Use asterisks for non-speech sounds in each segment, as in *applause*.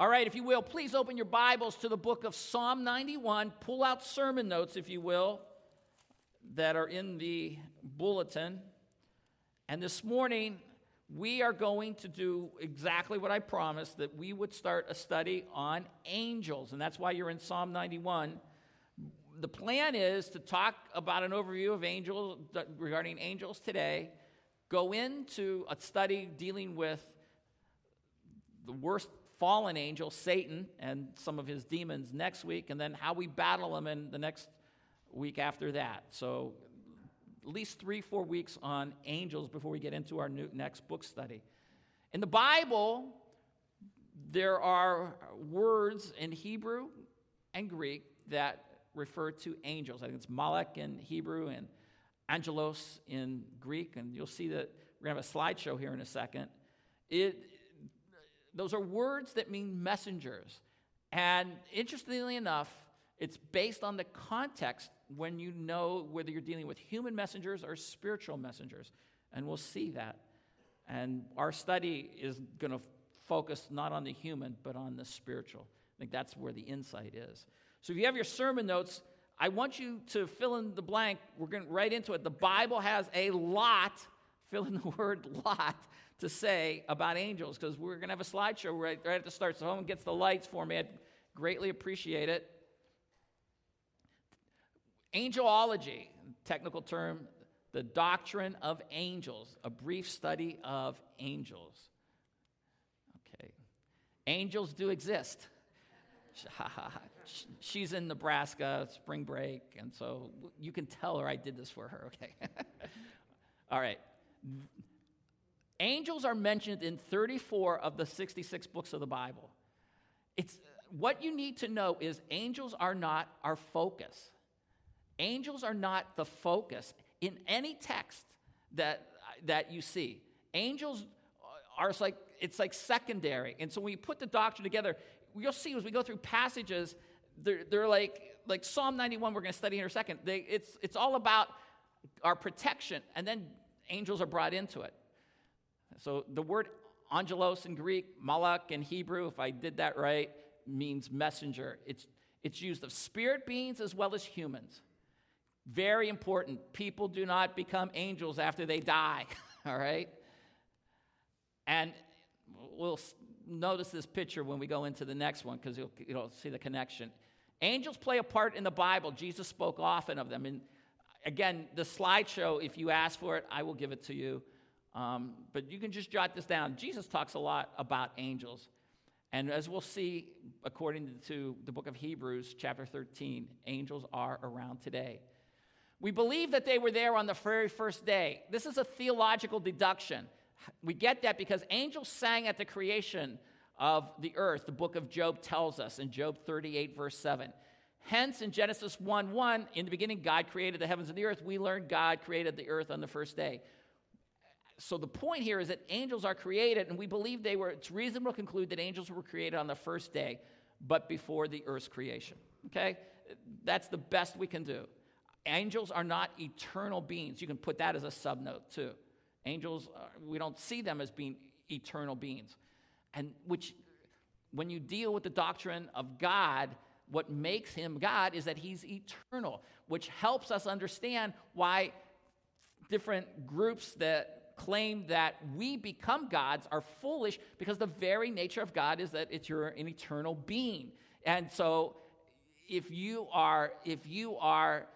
All right, if you will, please open your Bibles to the book of Psalm 91. Pull out sermon notes, if you will, that are in the bulletin. And this morning, we are going to do exactly what I promised that we would start a study on angels. And that's why you're in Psalm 91. The plan is to talk about an overview of angels regarding angels today, go into a study dealing with the worst fallen angel, Satan, and some of his demons next week, and then how we battle them in the next week after that. So at least three, four weeks on angels before we get into our new, next book study. In the Bible, there are words in Hebrew and Greek that refer to angels. I think it's Malak in Hebrew and angelos in Greek, and you'll see that we're going to have a slideshow here in a second. It, those are words that mean messengers. And interestingly enough, it's based on the context when you know whether you're dealing with human messengers or spiritual messengers. And we'll see that. And our study is going to focus not on the human, but on the spiritual. I think that's where the insight is. So if you have your sermon notes, I want you to fill in the blank. We're going right into it. The Bible has a lot, fill in the word lot, to say about angels because we're going to have a slideshow right, right at the start. So someone gets the lights for me. I'd greatly appreciate it. Angelology, technical term, the doctrine of angels, a brief study of angels. Okay. Angels do exist. *laughs* She's in Nebraska, spring break, and so you can tell her I did this for her, okay? *laughs* All right. Angels are mentioned in 34 of the 66 books of the Bible. It's, what you need to know is angels are not our focus. Angels are not the focus in any text that, that you see. Angels are like, it's like secondary. And so when you put the doctrine together, you'll see as we go through passages, they're, they're like, like Psalm 91, we're going to study in a second. They, it's, it's all about our protection, and then angels are brought into it. So the word angelos in Greek, malak in Hebrew, if I did that right, means messenger. It's, it's used of spirit beings as well as humans. Very important. People do not become angels after they die, *laughs* all right? And we'll notice this picture when we go into the next one because you'll, you'll see the connection. Angels play a part in the Bible. Jesus spoke often of them. And again, the slideshow, if you ask for it, I will give it to you. Um, but you can just jot this down. Jesus talks a lot about angels. And as we'll see, according to the book of Hebrews, chapter 13, angels are around today. We believe that they were there on the very first day. This is a theological deduction. We get that because angels sang at the creation of the earth, the book of Job tells us in Job 38, verse 7. Hence, in Genesis 1 1, in the beginning, God created the heavens and the earth. We learn God created the earth on the first day. So the point here is that angels are created, and we believe they were, it's reasonable to conclude that angels were created on the first day, but before the earth's creation. Okay? That's the best we can do. Angels are not eternal beings. You can put that as a subnote too. Angels, we don't see them as being eternal beings. And which, when you deal with the doctrine of God, what makes him God is that he's eternal, which helps us understand why different groups that claim that we become gods are foolish because the very nature of God is that it's you're an eternal being. And so if you are if you are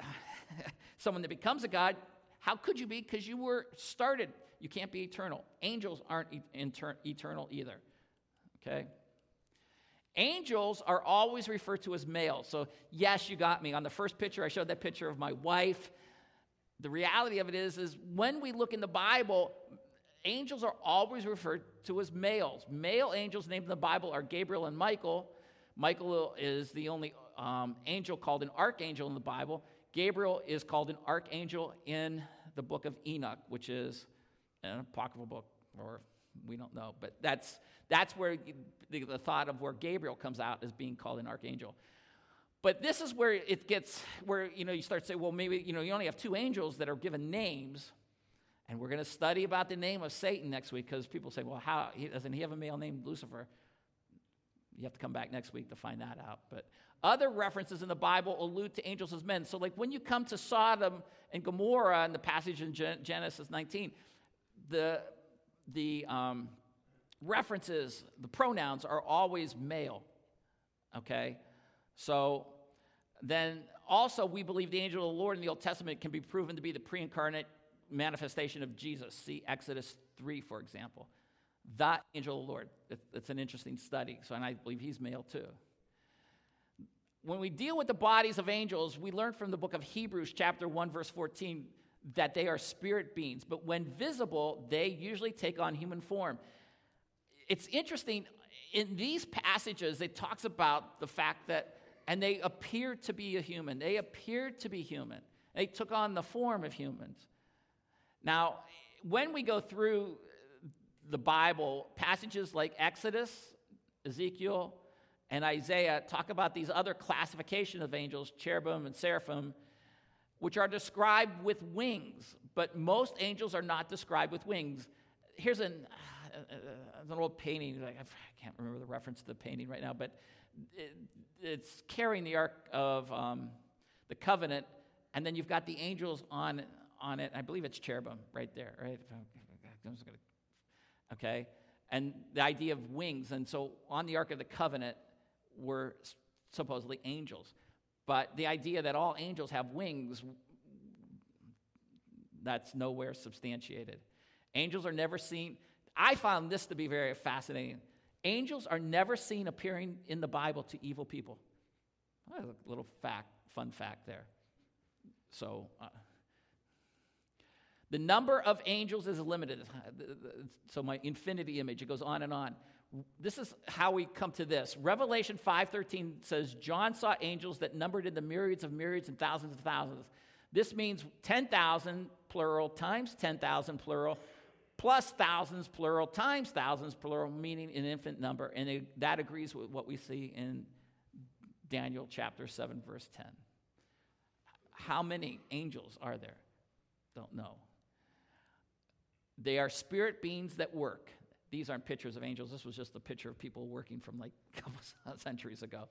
*laughs* someone that becomes a God, how could you be? Because you were started. You can't be eternal. Angels aren't eternal either. Okay? Angels are always referred to as males. So, yes, you got me. On the first picture, I showed that picture of my wife. The reality of it is, is when we look in the Bible, angels are always referred to as males. Male angels named in the Bible are Gabriel and Michael. Michael is the only um, angel called an archangel in the Bible. Gabriel is called an archangel in the book of Enoch, which is an apocryphal book, or we don't know, but that's, that's where the, the thought of where Gabriel comes out as being called an archangel. But this is where it gets, where, you know, you start to say, well, maybe, you know, you only have two angels that are given names. And we're going to study about the name of Satan next week because people say, well, how, doesn't he have a male named Lucifer? You have to come back next week to find that out. But other references in the Bible allude to angels as men. So, like when you come to Sodom and Gomorrah in the passage in Genesis 19, the, the um, references, the pronouns are always male. Okay? So, then also we believe the angel of the Lord in the Old Testament can be proven to be the pre incarnate manifestation of Jesus. See Exodus 3, for example. That angel of the Lord. It's an interesting study. So, and I believe he's male too. When we deal with the bodies of angels, we learn from the book of Hebrews, chapter 1, verse 14, that they are spirit beings. But when visible, they usually take on human form. It's interesting, in these passages, it talks about the fact that, and they appear to be a human. They appeared to be human. They took on the form of humans. Now, when we go through the Bible, passages like Exodus, Ezekiel, and Isaiah talk about these other classification of angels, cherubim and seraphim, which are described with wings, but most angels are not described with wings. Here's an, an old painting. I can't remember the reference to the painting right now, but it, it's carrying the Ark of um, the Covenant, and then you've got the angels on, on it. I believe it's cherubim right there, right? okay? And the idea of wings. And so on the Ark of the Covenant were supposedly angels. But the idea that all angels have wings, that's nowhere substantiated. Angels are never seen. I found this to be very fascinating. Angels are never seen appearing in the Bible to evil people. That's a little fact, fun fact there. So, uh, the number of angels is limited. So my infinity image, it goes on and on. This is how we come to this. Revelation 5:13 says John saw angels that numbered in the myriads of myriads and thousands of thousands. This means 10,000 plural times 10,000 plural plus thousands plural times thousands plural meaning an infinite number and it, that agrees with what we see in Daniel chapter 7 verse 10. How many angels are there? Don't know. They are spirit beings that work. These aren't pictures of angels. This was just a picture of people working from like *laughs* a couple centuries ago.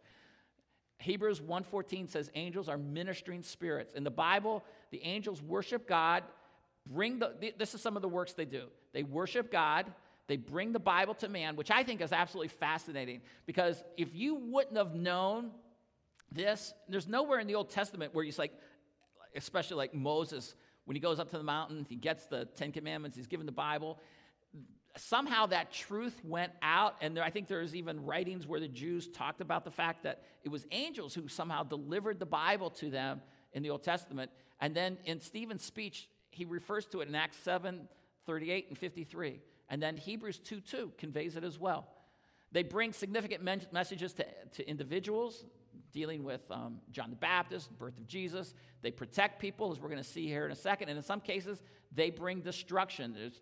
Hebrews 1:14 says angels are ministering spirits. In the Bible, the angels worship God, bring the this is some of the works they do. They worship God, they bring the Bible to man, which I think is absolutely fascinating because if you wouldn't have known this, there's nowhere in the Old Testament where he's like especially like Moses when he goes up to the mountain, he gets the Ten Commandments, he's given the Bible. Somehow that truth went out, and there, I think there's even writings where the Jews talked about the fact that it was angels who somehow delivered the Bible to them in the Old Testament. And then in Stephen's speech, he refers to it in Acts 7 38 and 53. And then Hebrews 2 2 conveys it as well. They bring significant messages to, to individuals, dealing with um, John the Baptist, birth of Jesus. They protect people, as we're going to see here in a second. And in some cases, they bring destruction. There's,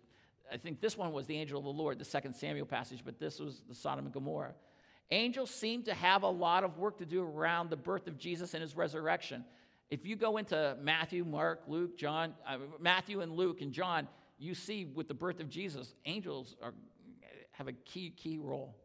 I think this one was the angel of the Lord, the second Samuel passage, but this was the Sodom and Gomorrah. Angels seem to have a lot of work to do around the birth of Jesus and his resurrection. If you go into Matthew, Mark, Luke, John, uh, Matthew and Luke and John, you see with the birth of Jesus, angels are, have a key, key role.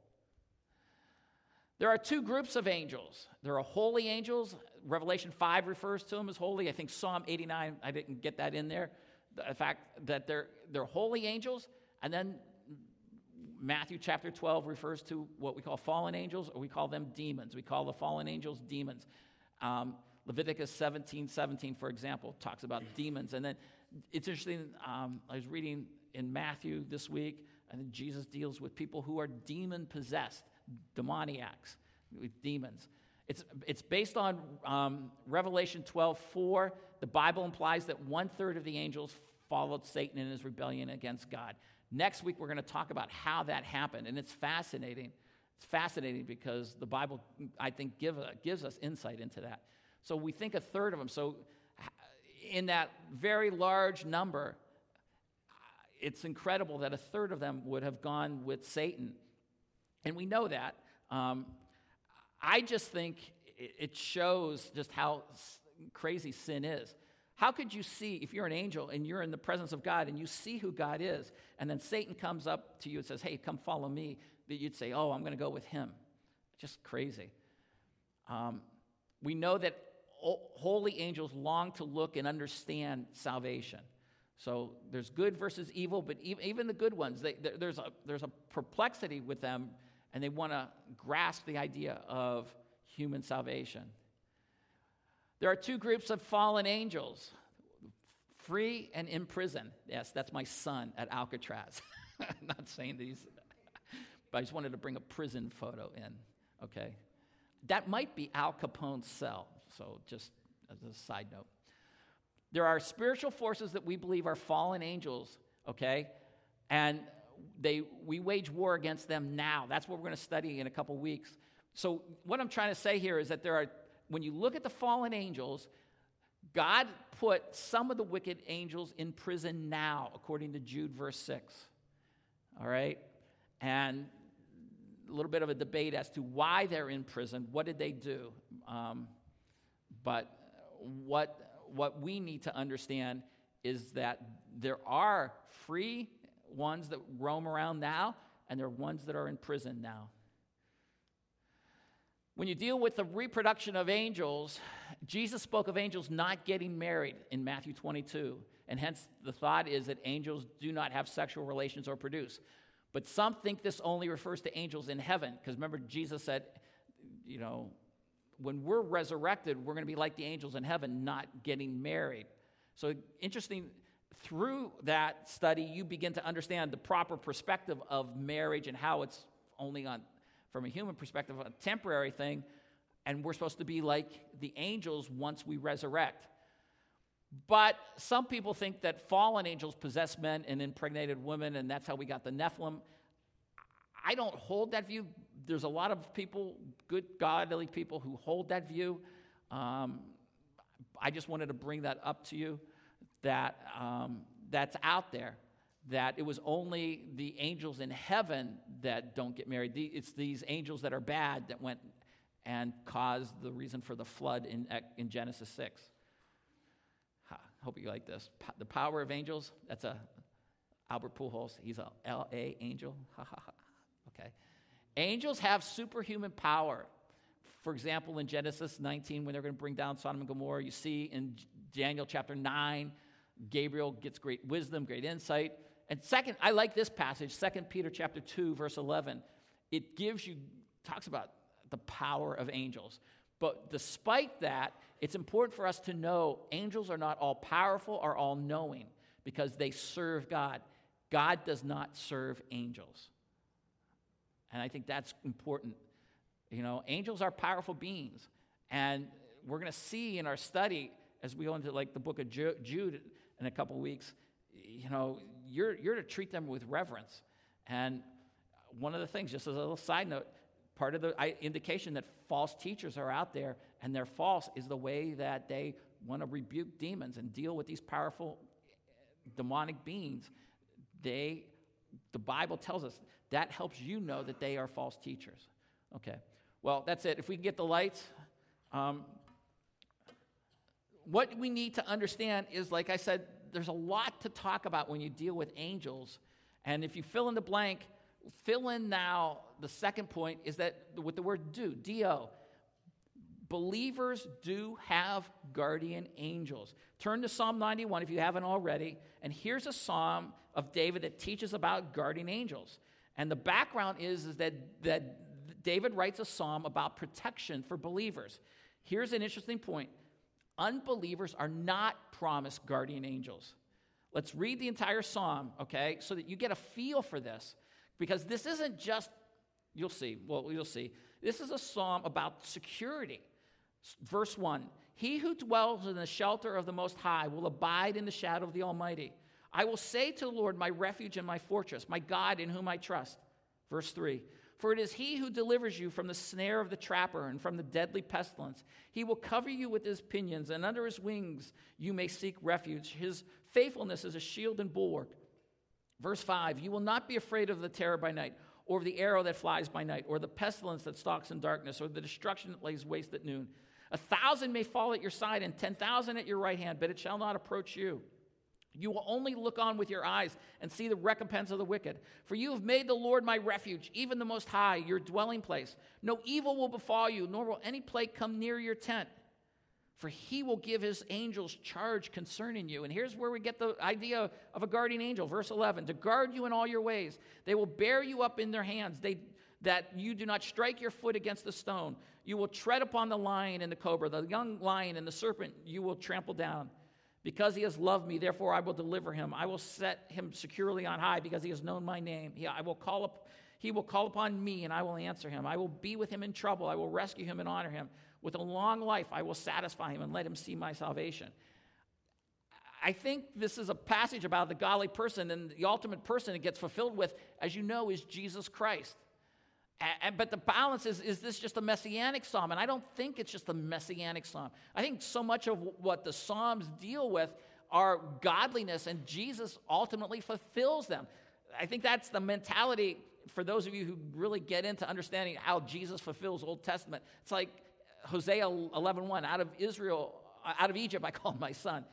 There are two groups of angels. There are holy angels. Revelation 5 refers to them as holy. I think Psalm 89, I didn't get that in there. The fact that they're, they're holy angels. And then Matthew chapter 12 refers to what we call fallen angels, or we call them demons. We call the fallen angels demons. Um, Leviticus 17 17, for example, talks about demons. And then it's interesting, um, I was reading in Matthew this week, and Jesus deals with people who are demon possessed demoniacs, with demons. It's, it's based on um, Revelation 12 4. The Bible implies that one third of the angels followed Satan in his rebellion against God. Next week, we're going to talk about how that happened, and it's fascinating. It's fascinating because the Bible, I think, give, gives us insight into that. So we think a third of them. So, in that very large number, it's incredible that a third of them would have gone with Satan. And we know that. Um, I just think it shows just how crazy sin is. How could you see, if you're an angel and you're in the presence of God and you see who God is, and then Satan comes up to you and says, Hey, come follow me, that you'd say, Oh, I'm going to go with him? Just crazy. Um, we know that holy angels long to look and understand salvation. So there's good versus evil, but even the good ones, they, there's, a, there's a perplexity with them, and they want to grasp the idea of human salvation. There are two groups of fallen angels free and in prison. Yes, that's my son at Alcatraz. *laughs* I'm not saying these, but I just wanted to bring a prison photo in, okay? That might be Al Capone's cell, so just as a side note. There are spiritual forces that we believe are fallen angels, okay? And they, we wage war against them now. That's what we're going to study in a couple weeks. So, what I'm trying to say here is that there are, when you look at the fallen angels, God put some of the wicked angels in prison now, according to Jude, verse 6. All right? And a little bit of a debate as to why they're in prison. What did they do? Um, but what what we need to understand is that there are free ones that roam around now, and there are ones that are in prison now. When you deal with the reproduction of angels, Jesus spoke of angels not getting married in Matthew 22. And hence, the thought is that angels do not have sexual relations or produce. But some think this only refers to angels in heaven, because remember, Jesus said, you know, when we're resurrected, we're going to be like the angels in heaven, not getting married. So, interesting, through that study, you begin to understand the proper perspective of marriage and how it's only on, from a human perspective, a temporary thing, and we're supposed to be like the angels once we resurrect. But some people think that fallen angels possess men and impregnated women, and that's how we got the Nephilim. I don't hold that view there's a lot of people, good godly people, who hold that view. Um, I just wanted to bring that up to you that um, that's out there. That it was only the angels in heaven that don't get married. It's these angels that are bad that went and caused the reason for the flood in, in Genesis 6. Hope you like this. The power of angels, that's a Albert Pujols. He's a L.A. angel. Ha ha ha. Angels have superhuman power. For example, in Genesis 19, when they're going to bring down Sodom and Gomorrah, you see in Daniel chapter 9, Gabriel gets great wisdom, great insight. And second, I like this passage, 2 Peter chapter 2, verse 11. It gives you, talks about the power of angels. But despite that, it's important for us to know angels are not all powerful or all knowing because they serve God. God does not serve angels. And I think that's important. You know, angels are powerful beings. And we're going to see in our study as we go into like the book of Jude in a couple weeks, you know, you're, you're to treat them with reverence. And one of the things, just as a little side note, part of the indication that false teachers are out there and they're false is the way that they want to rebuke demons and deal with these powerful eh, demonic beings. They, the Bible tells us that helps you know that they are false teachers. Okay, well, that's it. If we can get the lights. Um, what we need to understand is, like I said, there's a lot to talk about when you deal with angels. And if you fill in the blank, fill in now the second point is that with the word do, D-O, believers do have guardian angels. Turn to Psalm 91 if you haven't already. And here's a psalm of David that teaches about guardian angels. And the background is, is that, that David writes a psalm about protection for believers. Here's an interesting point unbelievers are not promised guardian angels. Let's read the entire psalm, okay, so that you get a feel for this. Because this isn't just, you'll see, well, you'll see. This is a psalm about security. Verse 1 He who dwells in the shelter of the Most High will abide in the shadow of the Almighty. I will say to the Lord, my refuge and my fortress, my God in whom I trust. Verse 3 For it is he who delivers you from the snare of the trapper and from the deadly pestilence. He will cover you with his pinions, and under his wings you may seek refuge. His faithfulness is a shield and bulwark. Verse 5 You will not be afraid of the terror by night, or of the arrow that flies by night, or the pestilence that stalks in darkness, or the destruction that lays waste at noon. A thousand may fall at your side, and ten thousand at your right hand, but it shall not approach you. You will only look on with your eyes and see the recompense of the wicked. For you have made the Lord my refuge, even the Most High, your dwelling place. No evil will befall you, nor will any plague come near your tent. For he will give his angels charge concerning you. And here's where we get the idea of a guardian angel. Verse 11 to guard you in all your ways. They will bear you up in their hands, they, that you do not strike your foot against the stone. You will tread upon the lion and the cobra, the young lion and the serpent you will trample down. Because he has loved me, therefore I will deliver him. I will set him securely on high because he has known my name. He, I will call up, he will call upon me and I will answer him. I will be with him in trouble. I will rescue him and honor him. With a long life, I will satisfy him and let him see my salvation. I think this is a passage about the godly person, and the ultimate person it gets fulfilled with, as you know, is Jesus Christ. And, but the balance is is this just a messianic psalm? And I don't think it's just a messianic psalm. I think so much of what the psalms deal with are godliness, and Jesus ultimately fulfills them. I think that's the mentality for those of you who really get into understanding how Jesus fulfills Old Testament. It's like Hosea 11:1, 1, out of Israel, out of Egypt, I called my son.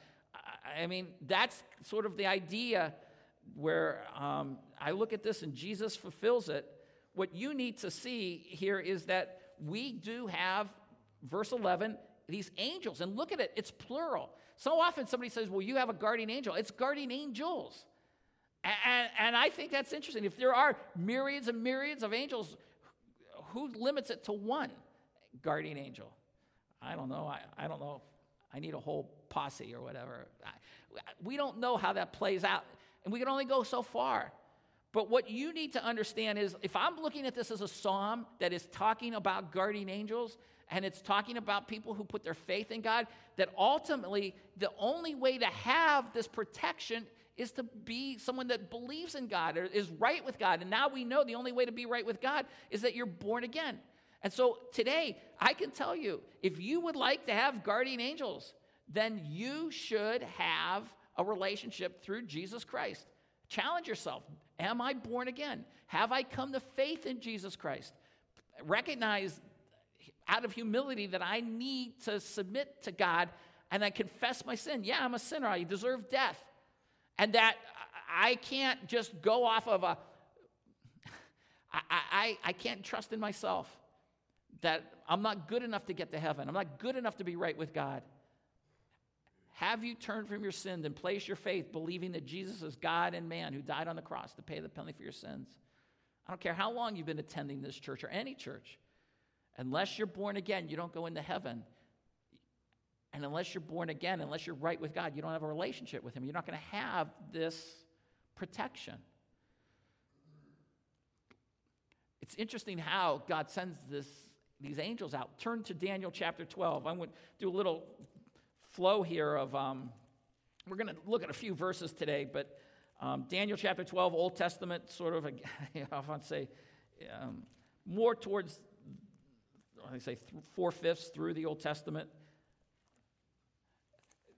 I mean, that's sort of the idea where um, I look at this and Jesus fulfills it what you need to see here is that we do have, verse 11, these angels. And look at it, it's plural. So often somebody says, well, you have a guardian angel. It's guardian angels. And, and, I think that's interesting. If there are myriads and myriads of angels, who limits it to one guardian angel? I don't know. I, I don't know. I need a whole posse or whatever. I, we don't know how that plays out. And we can only go so far. But what you need to understand is if I'm looking at this as a psalm that is talking about guardian angels and it's talking about people who put their faith in God, that ultimately the only way to have this protection is to be someone that believes in God or is right with God. And now we know the only way to be right with God is that you're born again. And so today, I can tell you if you would like to have guardian angels, then you should have a relationship through Jesus Christ. Challenge yourself. Am I born again? Have I come to faith in Jesus Christ? Recognize out of humility that I need to submit to God and I confess my sin. Yeah, I'm a sinner. I deserve death. And that I can't just go off of a, *laughs* I, I, I can't trust in myself. That I'm not good enough to get to heaven. I'm not good enough to be right with God. Have you turned from your sins and placed your faith believing that Jesus is God and man who died on the cross to pay the penalty for your sins? I don't care how long you've been attending this church or any church. Unless you're born again, you don't go into heaven. And unless you're born again, unless you're right with God, you don't have a relationship with Him. You're not going to have this protection. It's interesting how God sends this, these angels out. Turn to Daniel chapter 12. I'm going to do a little flow here of, um, we're going to look at a few verses today, but um, Daniel chapter 12, Old Testament, sort of, a, *laughs* I to say, um, more towards, I say, four fifths through the Old Testament.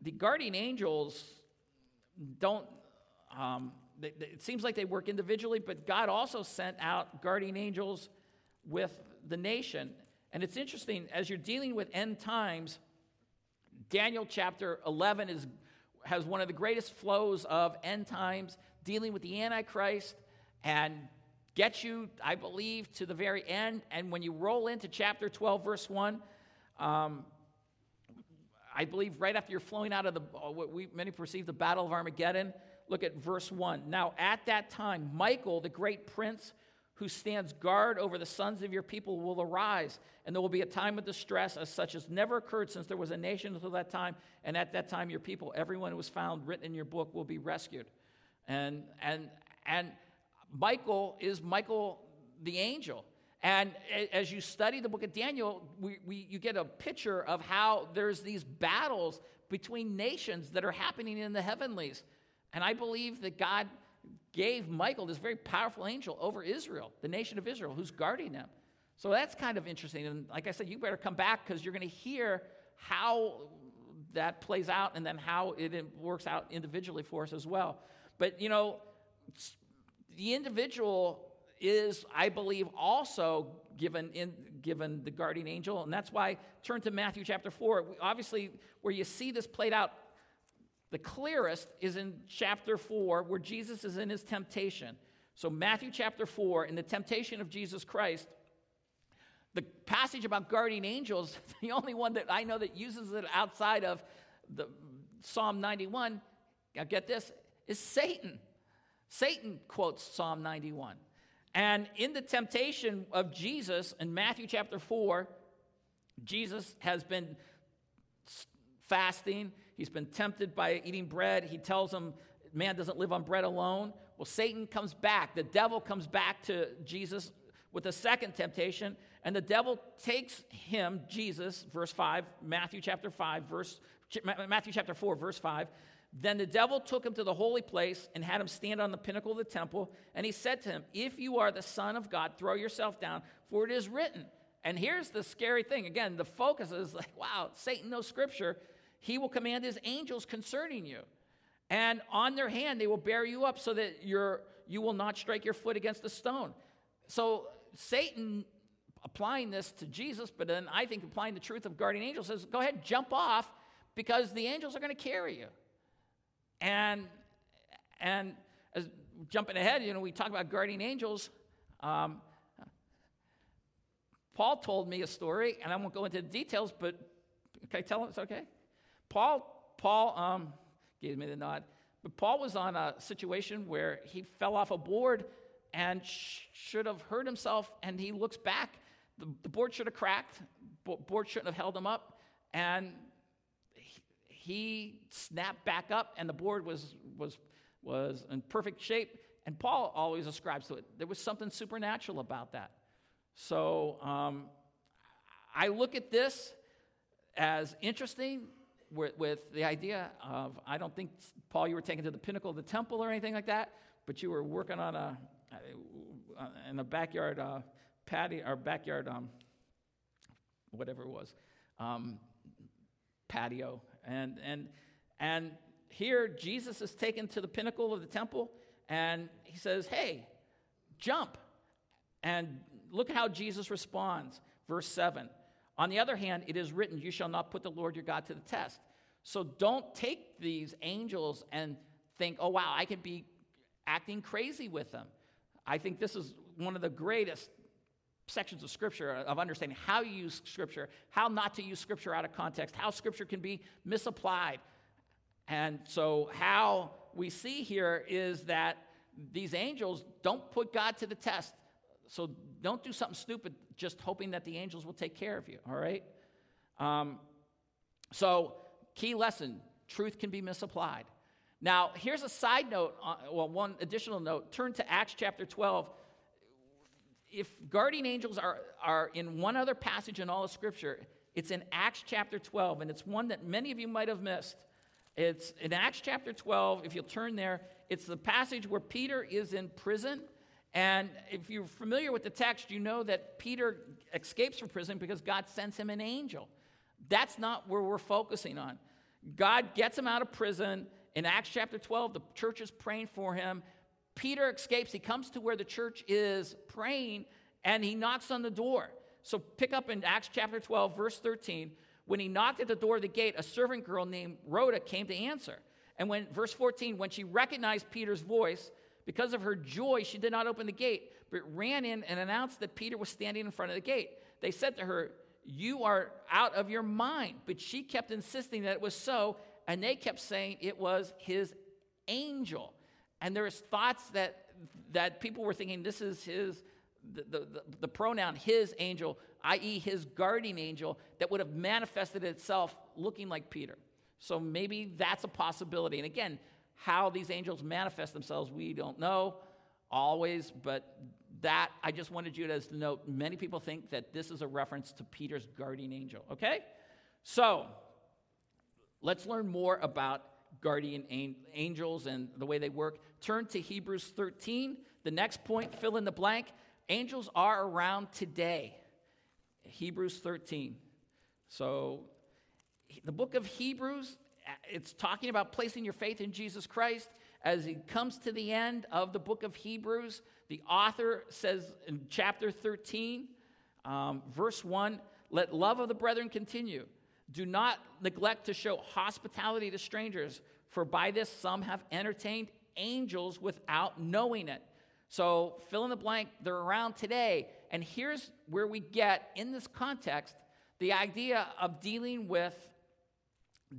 The guardian angels don't, um, they, they, it seems like they work individually, but God also sent out guardian angels with the nation. And it's interesting, as you're dealing with end times, Daniel chapter 11 is, has one of the greatest flows of end times, dealing with the Antichrist and gets you, I believe, to the very end. And when you roll into chapter 12, verse 1, um, I believe right after you're flowing out of the, what we many perceive the battle of Armageddon, look at verse 1. Now, at that time, Michael, the great prince who stands guard over the sons of your people will arise, and there will be a time of distress as such as never occurred since there was a nation until that time. And at that time, your people, everyone who was found written in your book, will be rescued. And and and Michael is Michael the angel. And as you study the book of Daniel, we, we, you get a picture of how there's these battles between nations that are happening in the heavenlies. And I believe that God gave Michael, this very powerful angel, over Israel, the nation of Israel, who's guarding them. So that's kind of interesting. And like I said, you better come back because you're going to hear how that plays out and then how it works out individually for us as well. But, you know, the individual is, I believe, also given in given the guardian angel, and that's why turn to Matthew chapter four. Obviously, where you see this played out The clearest is in chapter 4, where Jesus is in his temptation. So, Matthew chapter 4, in the temptation of Jesus Christ, the passage about guardian angels, *laughs* the only one that I know that uses it outside of the Psalm 91, now get this, is Satan. Satan quotes Psalm 91. And in the temptation of Jesus in Matthew chapter 4, Jesus has been fasting. He's been tempted by eating bread. He tells him, man doesn't live on bread alone. Well, Satan comes back. The devil comes back to Jesus with a second temptation, and the devil takes him, Jesus, verse 5, Matthew chapter 5, verse Matthew chapter 4, verse 5. Then the devil took him to the holy place and had him stand on the pinnacle of the temple. And he said to him, If you are the Son of God, throw yourself down, for it is written. And here's the scary thing. Again, the focus is like, wow, Satan knows scripture. He will command his angels concerning you. And on their hand, they will bear you up so that you're, you will not strike your foot against a stone. So Satan applying this to Jesus, but then I think applying the truth of guardian angels says, go ahead, jump off because the angels are going to carry you. And, and as jumping ahead, you know, we talk about guardian angels. Um, Paul told me a story, and I won't go into the details, but can I tell him it's okay? Paul, Paul um, gave me the nod. But Paul was on a situation where he fell off a board and sh- should have hurt himself, and he looks back. The, the board should have cracked, board shouldn't have held him up, and he snapped back up and the board was, was, was in perfect shape. And Paul always ascribes to it. There was something supernatural about that. So um, I look at this as interesting with, with, the idea of I don't think, Paul, you were taken to the pinnacle of the temple or anything like that, but you were working on a, uh, in a backyard uh, patio or backyard, um, whatever it was, um, patio and, and, and here, Jesus is taken to the pinnacle of the temple, and he says, Hey, jump. And look how Jesus responds. Verse 7 On the other hand, it is written, You shall not put the Lord your God to the test. So don't take these angels and think, Oh, wow, I could be acting crazy with them. I think this is one of the greatest sections of Scripture uh, of understanding how you use Scripture, how not to use Scripture out of context, how Scripture can be misapplied. And so, how we see here is that these angels don't put God to the test. So, don't do something stupid just hoping that the angels will take care of you, all right? Um, so, key lesson truth can be misapplied. Now, here's a side note, uh, well, one additional note. Turn to Acts chapter 12 if guardian angels are, are in one other passage in all of Scripture, it's in Acts chapter 12, and it's one that many of you might have missed. It's in Acts chapter 12, if you'll turn there, it's the passage where Peter is in prison. And if you're familiar with the text, you know that Peter escapes from prison because God sends him an angel. That's not where we're focusing on. God gets him out of prison. In Acts chapter 12, the church is praying for him. Peter escapes. He comes to where the church is praying and he knocks on the door. So pick up in Acts chapter 12, verse 13. When he knocked at the door of the gate, a servant girl named Rhoda came to answer. And when, verse 14, when she recognized Peter's voice, because of her joy, she did not open the gate, but ran in and announced that Peter was standing in front of the gate. They said to her, You are out of your mind. But she kept insisting that it was so, and they kept saying it was his angel. And there's thoughts that, that people were thinking this is his, the, the, the pronoun his angel, i.e., his guardian angel, that would have manifested itself looking like Peter. So maybe that's a possibility. And again, how these angels manifest themselves, we don't know always, but that I just wanted you to note. Many people think that this is a reference to Peter's guardian angel. Okay? So let's learn more about guardian angels and the way they work. Turn to Hebrews 13. The next point, fill in the blank. Angels are around today. Hebrews 13. So, the book of Hebrews, it's talking about placing your faith in Jesus Christ. As he comes to the end of the book of Hebrews, the author says in chapter 13, um, verse 1 let love of the brethren continue. Do not neglect to show hospitality to strangers For by this some have entertained angels without knowing it. So fill in the blank, they're around today. And here's where we get, in this context, the idea of dealing with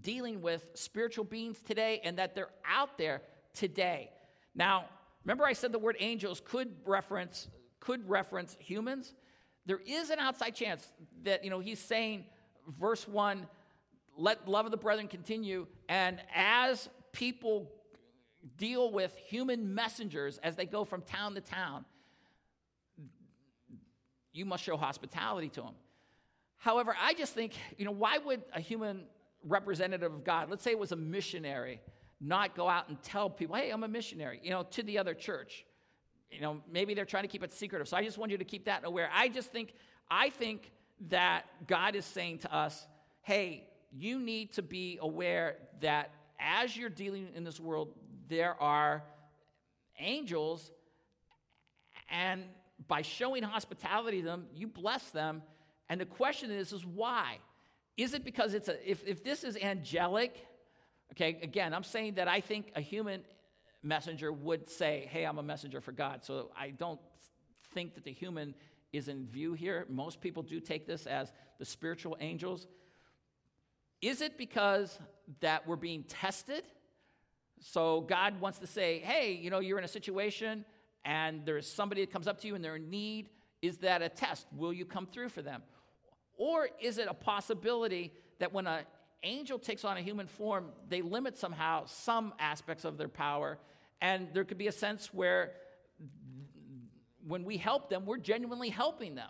dealing with spiritual beings today and that they're out there today. Now, remember I said the word angels could reference could reference humans? There is an outside chance that, you know, he's saying verse 1 let love of the brethren continue and as people deal with human messengers as they go from town to town, you must show hospitality to them. However, I just think, you know, why would a human representative of God, let's say it was a missionary, not go out and tell people, hey, I'm a missionary, you know, to the other church? You know, maybe they're trying to keep it secretive. So I just want you to keep that aware. I just think, I think that God is saying to us, hey, you need to be aware that as you're dealing in this world, there are angels, and by showing hospitality to them, you bless them. And the question is, is why? Is it because it's a, if, if this is angelic, okay, again, I'm saying that I think a human messenger would say, hey, I'm a messenger for God. So I don't think that the human is in view here. Most people do take this as the spiritual angels. Is it because that we're being tested? So God wants to say, hey, you know, you're in a situation and there's somebody that comes up to you and they're in need. Is that a test? Will you come through for them? Or is it a possibility that when an angel takes on a human form, they limit somehow some aspects of their power? And there could be a sense where when we help them, we're genuinely helping them.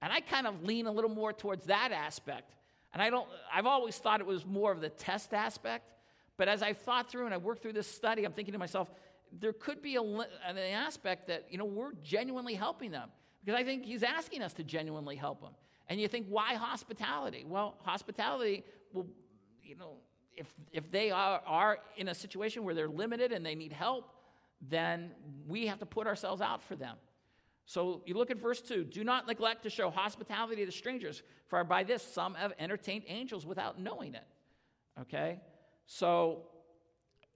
And I kind of lean a little more towards that aspect. And I don't, I've always thought it was more of the test aspect. But as I've thought through and I worked through this study, I'm thinking to myself, there could be a, an aspect that, you know, we're genuinely helping them. Because I think he's asking us to genuinely help them. And you think, why hospitality? Well, hospitality will, you know, if, if they are, are in a situation where they're limited and they need help, then we have to put ourselves out for them. So you look at verse 2 Do not neglect to show hospitality to strangers, for by this some have entertained angels without knowing it. Okay? So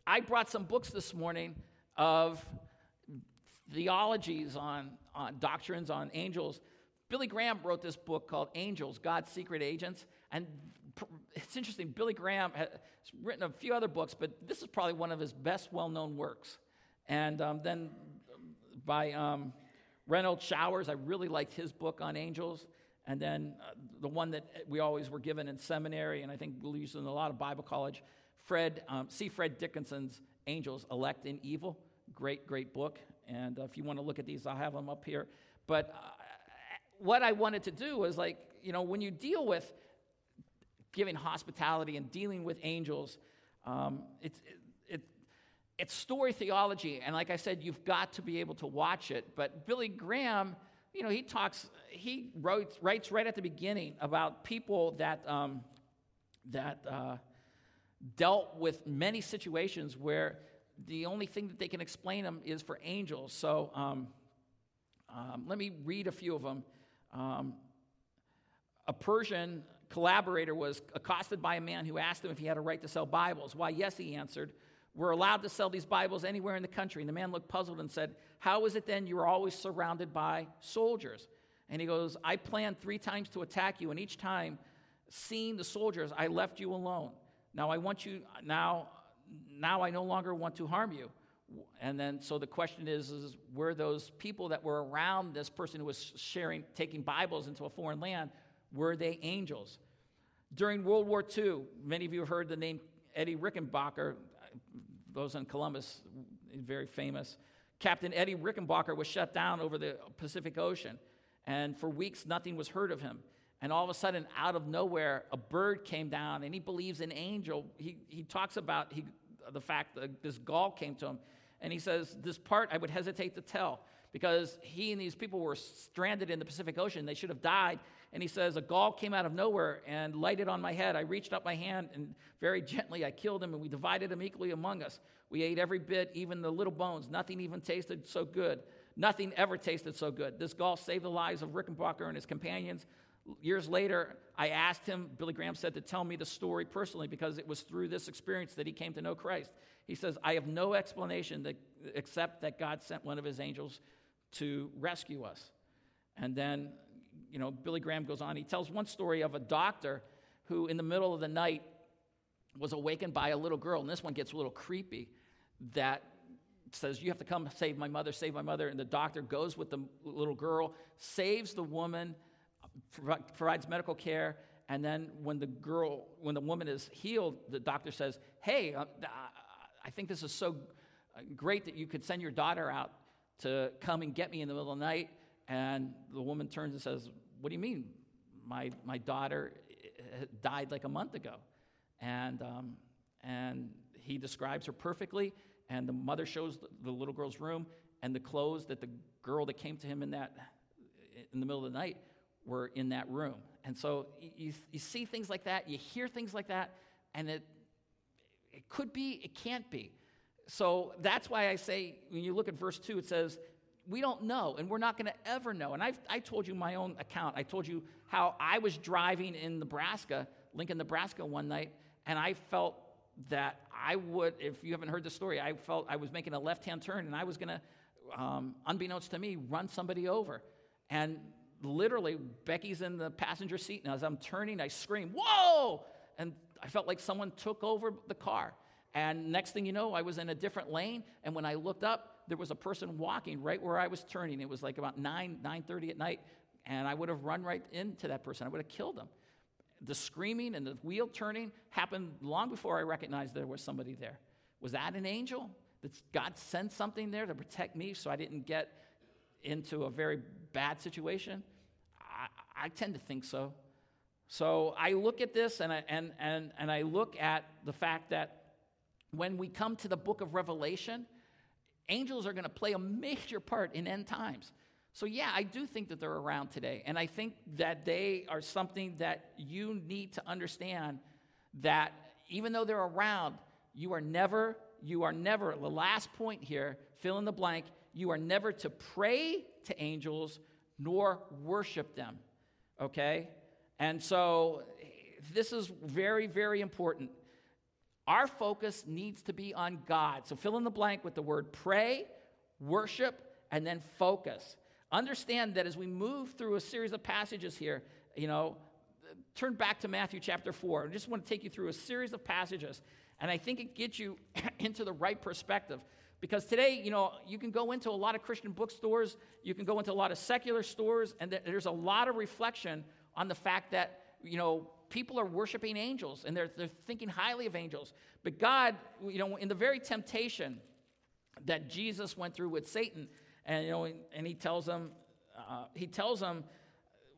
I brought some books this morning of theologies on, on doctrines on angels. Billy Graham wrote this book called Angels, God's Secret Agents. And it's interesting, Billy Graham has written a few other books, but this is probably one of his best well known works. And um, then by um, Renald Showers, I really liked his book on angels. And then uh, the one that we always were given in seminary, and I think we used in a lot of Bible college, Fred, um, C. Fred Dickason's Angels, Elect and Evil. Great, great book. And uh, if you want to look at these, I'll have them up here. But uh, what I wanted to do was like, you know, when you deal with giving hospitality and dealing with angels, um, it's, it, it, it's story theology. And like I said, you've got to be able to watch it. But Billy Graham, you know, he talks, he wrote, writes right at the beginning about people that, um, that, uh, dealt with many situations where the only thing that they can explain them is for angels. So um, um, let me read a few of them. Um, a Persian colporteur was accosted by a man who asked him if he had a right to sell Bibles. Why, yes, he answered. We're allowed to sell these Bibles anywhere in the country. And the man looked puzzled and said, How is it then you are always surrounded by soldiers? And he goes, I planned three times to attack you, and each time, seeing the soldiers, I left you alone. Now I want you, now, now I no longer want to harm you. And then, so the question is, is were those people that were around this person who was sharing, taking Bibles into a foreign land, were they angels? During World War II, many of you have heard the name Eddie Rickenbacker, those in Columbus, very famous. Captain Eddie Rickenbacker was shut down over the Pacific Ocean, and for weeks nothing was heard of him. And all of a sudden, out of nowhere, a bird came down, and he believes an angel. He, he talks about he, the fact that this gull came to him, and he says, This part I would hesitate to tell because he and these people were stranded in the Pacific Ocean. They should have died. And he says, A gall came out of nowhere and lighted on my head. I reached up my hand, and very gently I killed him, and we divided him equally among us. We ate every bit, even the little bones. Nothing even tasted so good. Nothing ever tasted so good. This gall saved the lives of Rickenbacker and his companions Years later, I asked him, Billy Graham said, to tell me the story personally because it was through this experience that he came to know Christ. He says, I have no explanation that, except that God sent one of his angels to rescue us. And then, you know, Billy Graham goes on. He tells one story of a doctor who, in the middle of the night, was awakened by a little girl. And this one gets a little creepy that says, You have to come save my mother, save my mother. And the doctor goes with the little girl, saves the woman, provides medical care. And then when the girl, when the woman is healed, the doctor says, Hey, uh, I think this is so great that you could send your daughter out to come and get me in the middle of the night. And the woman turns and says, What do you mean? My, my daughter eh, died like a month ago. And, um, and he describes her perfectly. And the mother shows the little girl's room and the clothes that the girl that came to him in that in the middle of the night were in that room. And so you, you see things like that, you hear things like that, and it, it could be, it can't be. So that's why I say, when you look at verse 2, it says, we don't know, and we're not going to ever know. And I've, I told you my own account. I told you how I was driving in Nebraska, Lincoln, Nebraska, one night, and I felt that I would, if you haven't heard the story, I felt I was making a left hand turn and I was going to, um, unbeknownst to me, run somebody over. And literally, Becky's in the passenger seat, and as I'm turning, I scream, Whoa! And I felt like someone took over the car. And next thing you know, I was in a different lane, and when I looked up, there was a person walking right where I was turning. It was like about 9, 9.30 at night, and I would have run right into that person. I would have killed them. The screaming and the wheel turning happened long before I recognized there was somebody there. Was that an angel? Did God send something there to protect me so I didn't get into a very bad situation? I, tend to think so. So I look at this and I, and, and, and I look at the fact that when we come to the book of Revelation, angels are going to play a major part in end times. So, yeah, I do think that they're around today. And I think that they are something that you need to understand that even though they're around, you are never, you are never, the last point here, fill in the blank, you are never to pray to angels nor worship them. Okay? And so, this is very, very important. Our focus needs to be on God. So fill in the blank with the word pray, worship, and then focus. Understand that as we move through a series of passages here, you know, turn back to Matthew chapter 4. I just want to take you through a series of passages, and I think it gets you *clears throat* into the right perspective. Because today, you know, you can go into a lot of Christian bookstores, you can go into a lot of secular stores, and there's a lot of reflection on the fact that, you know, people are worshiping angels and they're, they're thinking highly of angels. But God, you know, in the very temptation that Jesus went through with Satan, and, you know, and he tells them, uh, he tells them,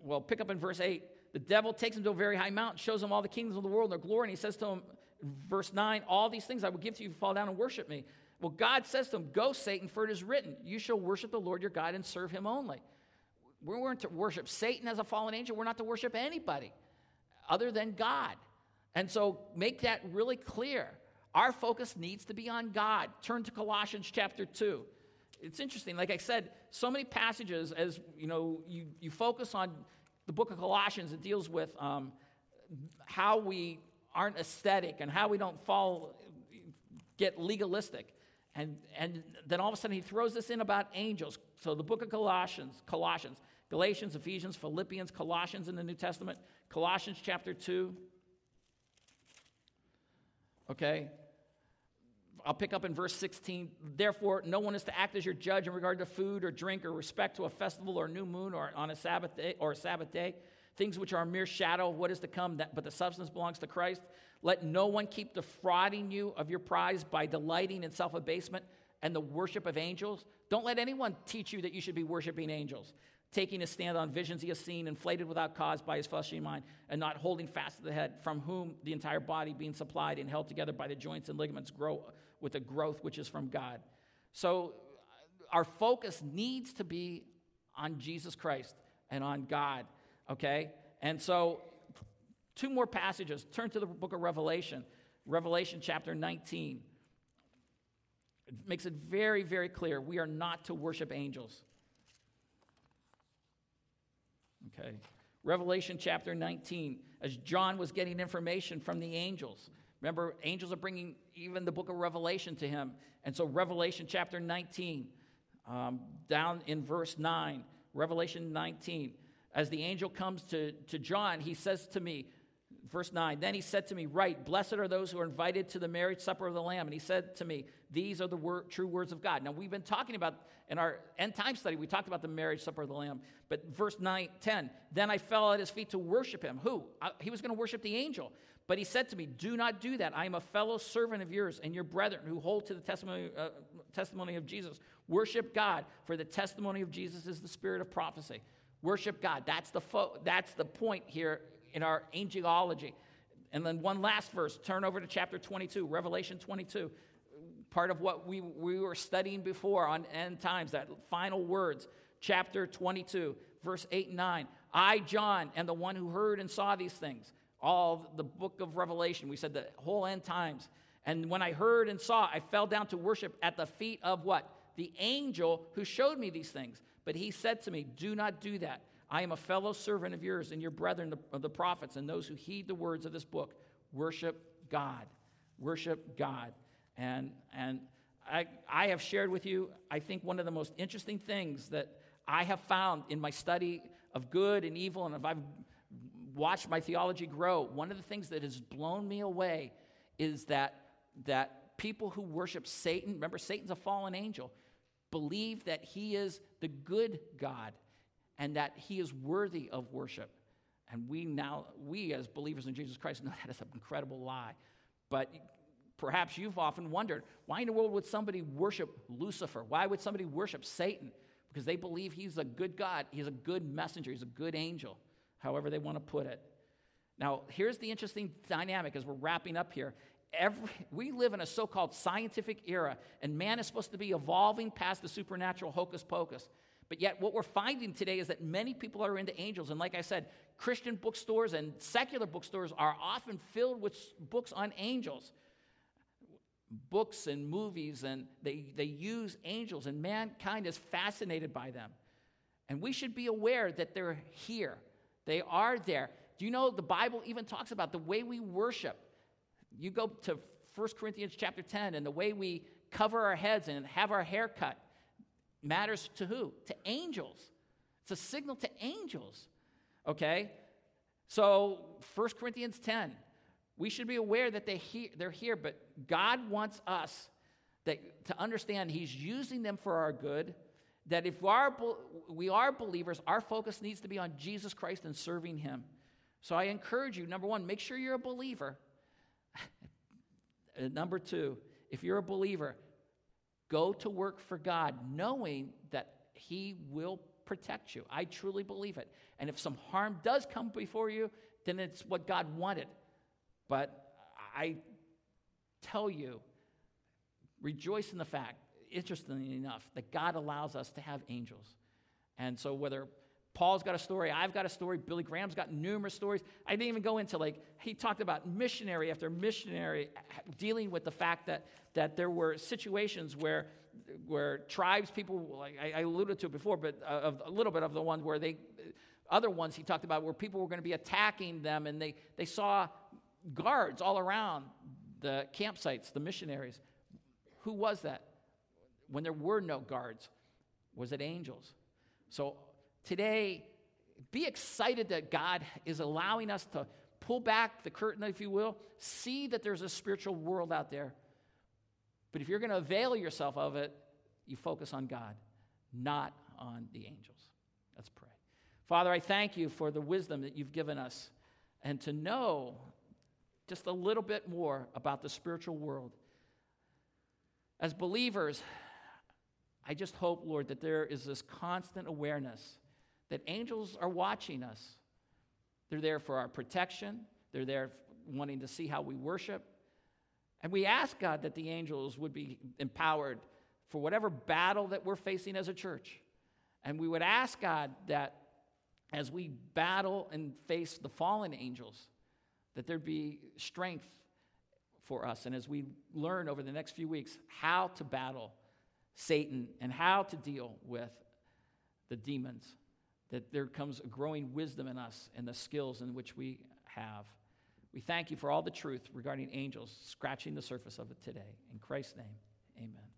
well, pick up in verse 8, the devil takes him to a very high mountain, shows him all the kingdoms of the world and their glory, and he says to him, verse 9, all these things I will give to you if you fall down and worship me. Well, God says to him, Go, Satan, for it is written, You shall worship the Lord your God and serve him only. We weren't to worship Satan as a fallen angel. We're not to worship anybody other than God. And so make that really clear. Our focus needs to be on God. Turn to Colossians chapter 2. It's interesting, like I said, so many passages as you know, you, you focus on the book of Colossians, it deals with um, how we aren't aesthetic and how we don't fall, get legalistic. And, and then all of a sudden he throws this in about angels. So the book of Colossians, Colossians, Galatians, Ephesians, Philippians, Colossians in the New Testament, Colossians chapter 2. Okay. I'll pick up in verse 16. Therefore, no one is to act as your judge in regard to food or drink or respect to a festival or new moon or on a Sabbath day or a Sabbath day, things which are a mere shadow of what is to come, that, but the substance belongs to Christ. Let no one keep defrauding you of your prize by delighting in self abasement and the worship of angels. Don't let anyone teach you that you should be worshiping angels taking a stand on visions he has seen, inflated without cause by his fleshly mind, and not holding fast to the head, from whom the entire body, being supplied and held together by the joints and ligaments, grow with a growth which is from God. So, uh, our focus needs to be on Jesus Christ and on God, okay? And so, two more passages. Turn to the book of Revelation, Revelation chapter 19. It makes it very, very clear we are not to worship angels. Okay. Revelation chapter 19, as John was getting information from the angels. Remember, angels are bringing even the book of Revelation to him. And so, Revelation chapter 19, um, down in verse 9, Revelation 19, as the angel comes to, to John, he says to me, verse 9, then he said to me, Right, blessed are those who are invited to the marriage supper of the Lamb. And he said to me, These are the word, true words of God. Now, we've been talking about, in our end time study, we talked about the marriage supper of the Lamb. But verse 9, 10, then I fell at his feet to worship him. Who? I, he was going to worship the angel. But he said to me, Do not do that. I am a fellow servant of yours and your brethren who hold to the testimony, uh, testimony of Jesus. Worship God, for the testimony of Jesus is the spirit of prophecy. Worship God. That's the, fo- that's the point here in our angelology. And then one last verse, turn over to chapter 22, Revelation 22. Part of what we, we were studying before on end times, that final words, chapter 22, verse 8 and 9. I, John, am the one who heard and saw these things. All the book of Revelation, we said the whole end times. And when I heard and saw, I fell down to worship at the feet of what? The angel who showed me these things. But he said to me, Do not do that. I am a fellow servant of yours and your brethren, the, the prophets, and those who heed the words of this book. Worship God. Worship God. And, and I, I have shared with you, I think, one of the most interesting things that I have found in my study of good and evil, and if I've watched my theology grow, one of the things that has blown me away is that, that people who worship Satan, remember, Satan's a fallen angel, believe that he is the good God and that he is worthy of worship. And we now, we as believers in Jesus Christ, *laughs* know that is an incredible lie. But perhaps you've often wondered why in the world would somebody worship Lucifer? Why would somebody worship Satan? Because they believe he's a good God, he's a good messenger, he's a good angel, however they want to put it. Now, here's the interesting dynamic as we're wrapping up here every, we live in a so called scientific era, and man is supposed to be evolving past the supernatural hocus pocus. But yet, what we're finding today is that many people are into angels. And like I said, Christian bookstores and secular bookstores are often filled with books on angels. Books and movies, and they, they use angels, and mankind is fascinated by them. And we should be aware that they're here, they are there. Do you know the Bible even talks about the way we worship? You go to 1 Corinthians chapter 10, and the way we cover our heads and have our hair cut matters to who? To angels. It's a signal to angels. Okay? So, 1 Corinthians 10, we should be aware that they he- they're here, but God wants us that, to understand He's using them for our good. That if are, we are believers, our focus needs to be on Jesus Christ and serving Him. So I encourage you, number one, make sure you're a believer. Number two, if you're a believer, go to work for God, knowing that He will protect you. I truly believe it. And if some harm does come before you, then it's what God wanted. But I tell you, rejoice in the fact, interestingly enough, that God allows us to have angels. And so whether Paul's got a story. I've got a story. Billy Graham's got numerous stories. I didn't even go into like, he talked about missionary after missionary dealing with the fact that, that there were situations where, where tribes, people, like I, alluded to it before, but uh, of, a little bit of the ones where they, other ones he talked about where people were going to be attacking them and they, they saw guards all around the campsites, the missionaries. Who was that? When there were no guards, was it angels? So Today, be excited that God is allowing us to pull back the curtain, if you will, see that there's a spiritual world out there. But if you're going to avail yourself of it, you focus on God, not on the angels. Let's pray. Father, I thank you for the wisdom that you've given us and to know just a little bit more about the spiritual world. As believers, I just hope, Lord, that there is this constant awareness that angels are watching us. They're there for our protection, they're there wanting to see how we worship. And we ask God that the angels would be empowered for whatever battle that we're facing as a church. And we would ask God that as we battle and face the fallen angels, that there'd be strength for us. And as we learn over the next few weeks how to battle Satan and how to deal with the demons that there comes a growing wisdom in us and the skills in which we have. We thank you for all the truth regarding angels scratching the surface of it today. In Christ's name, amen.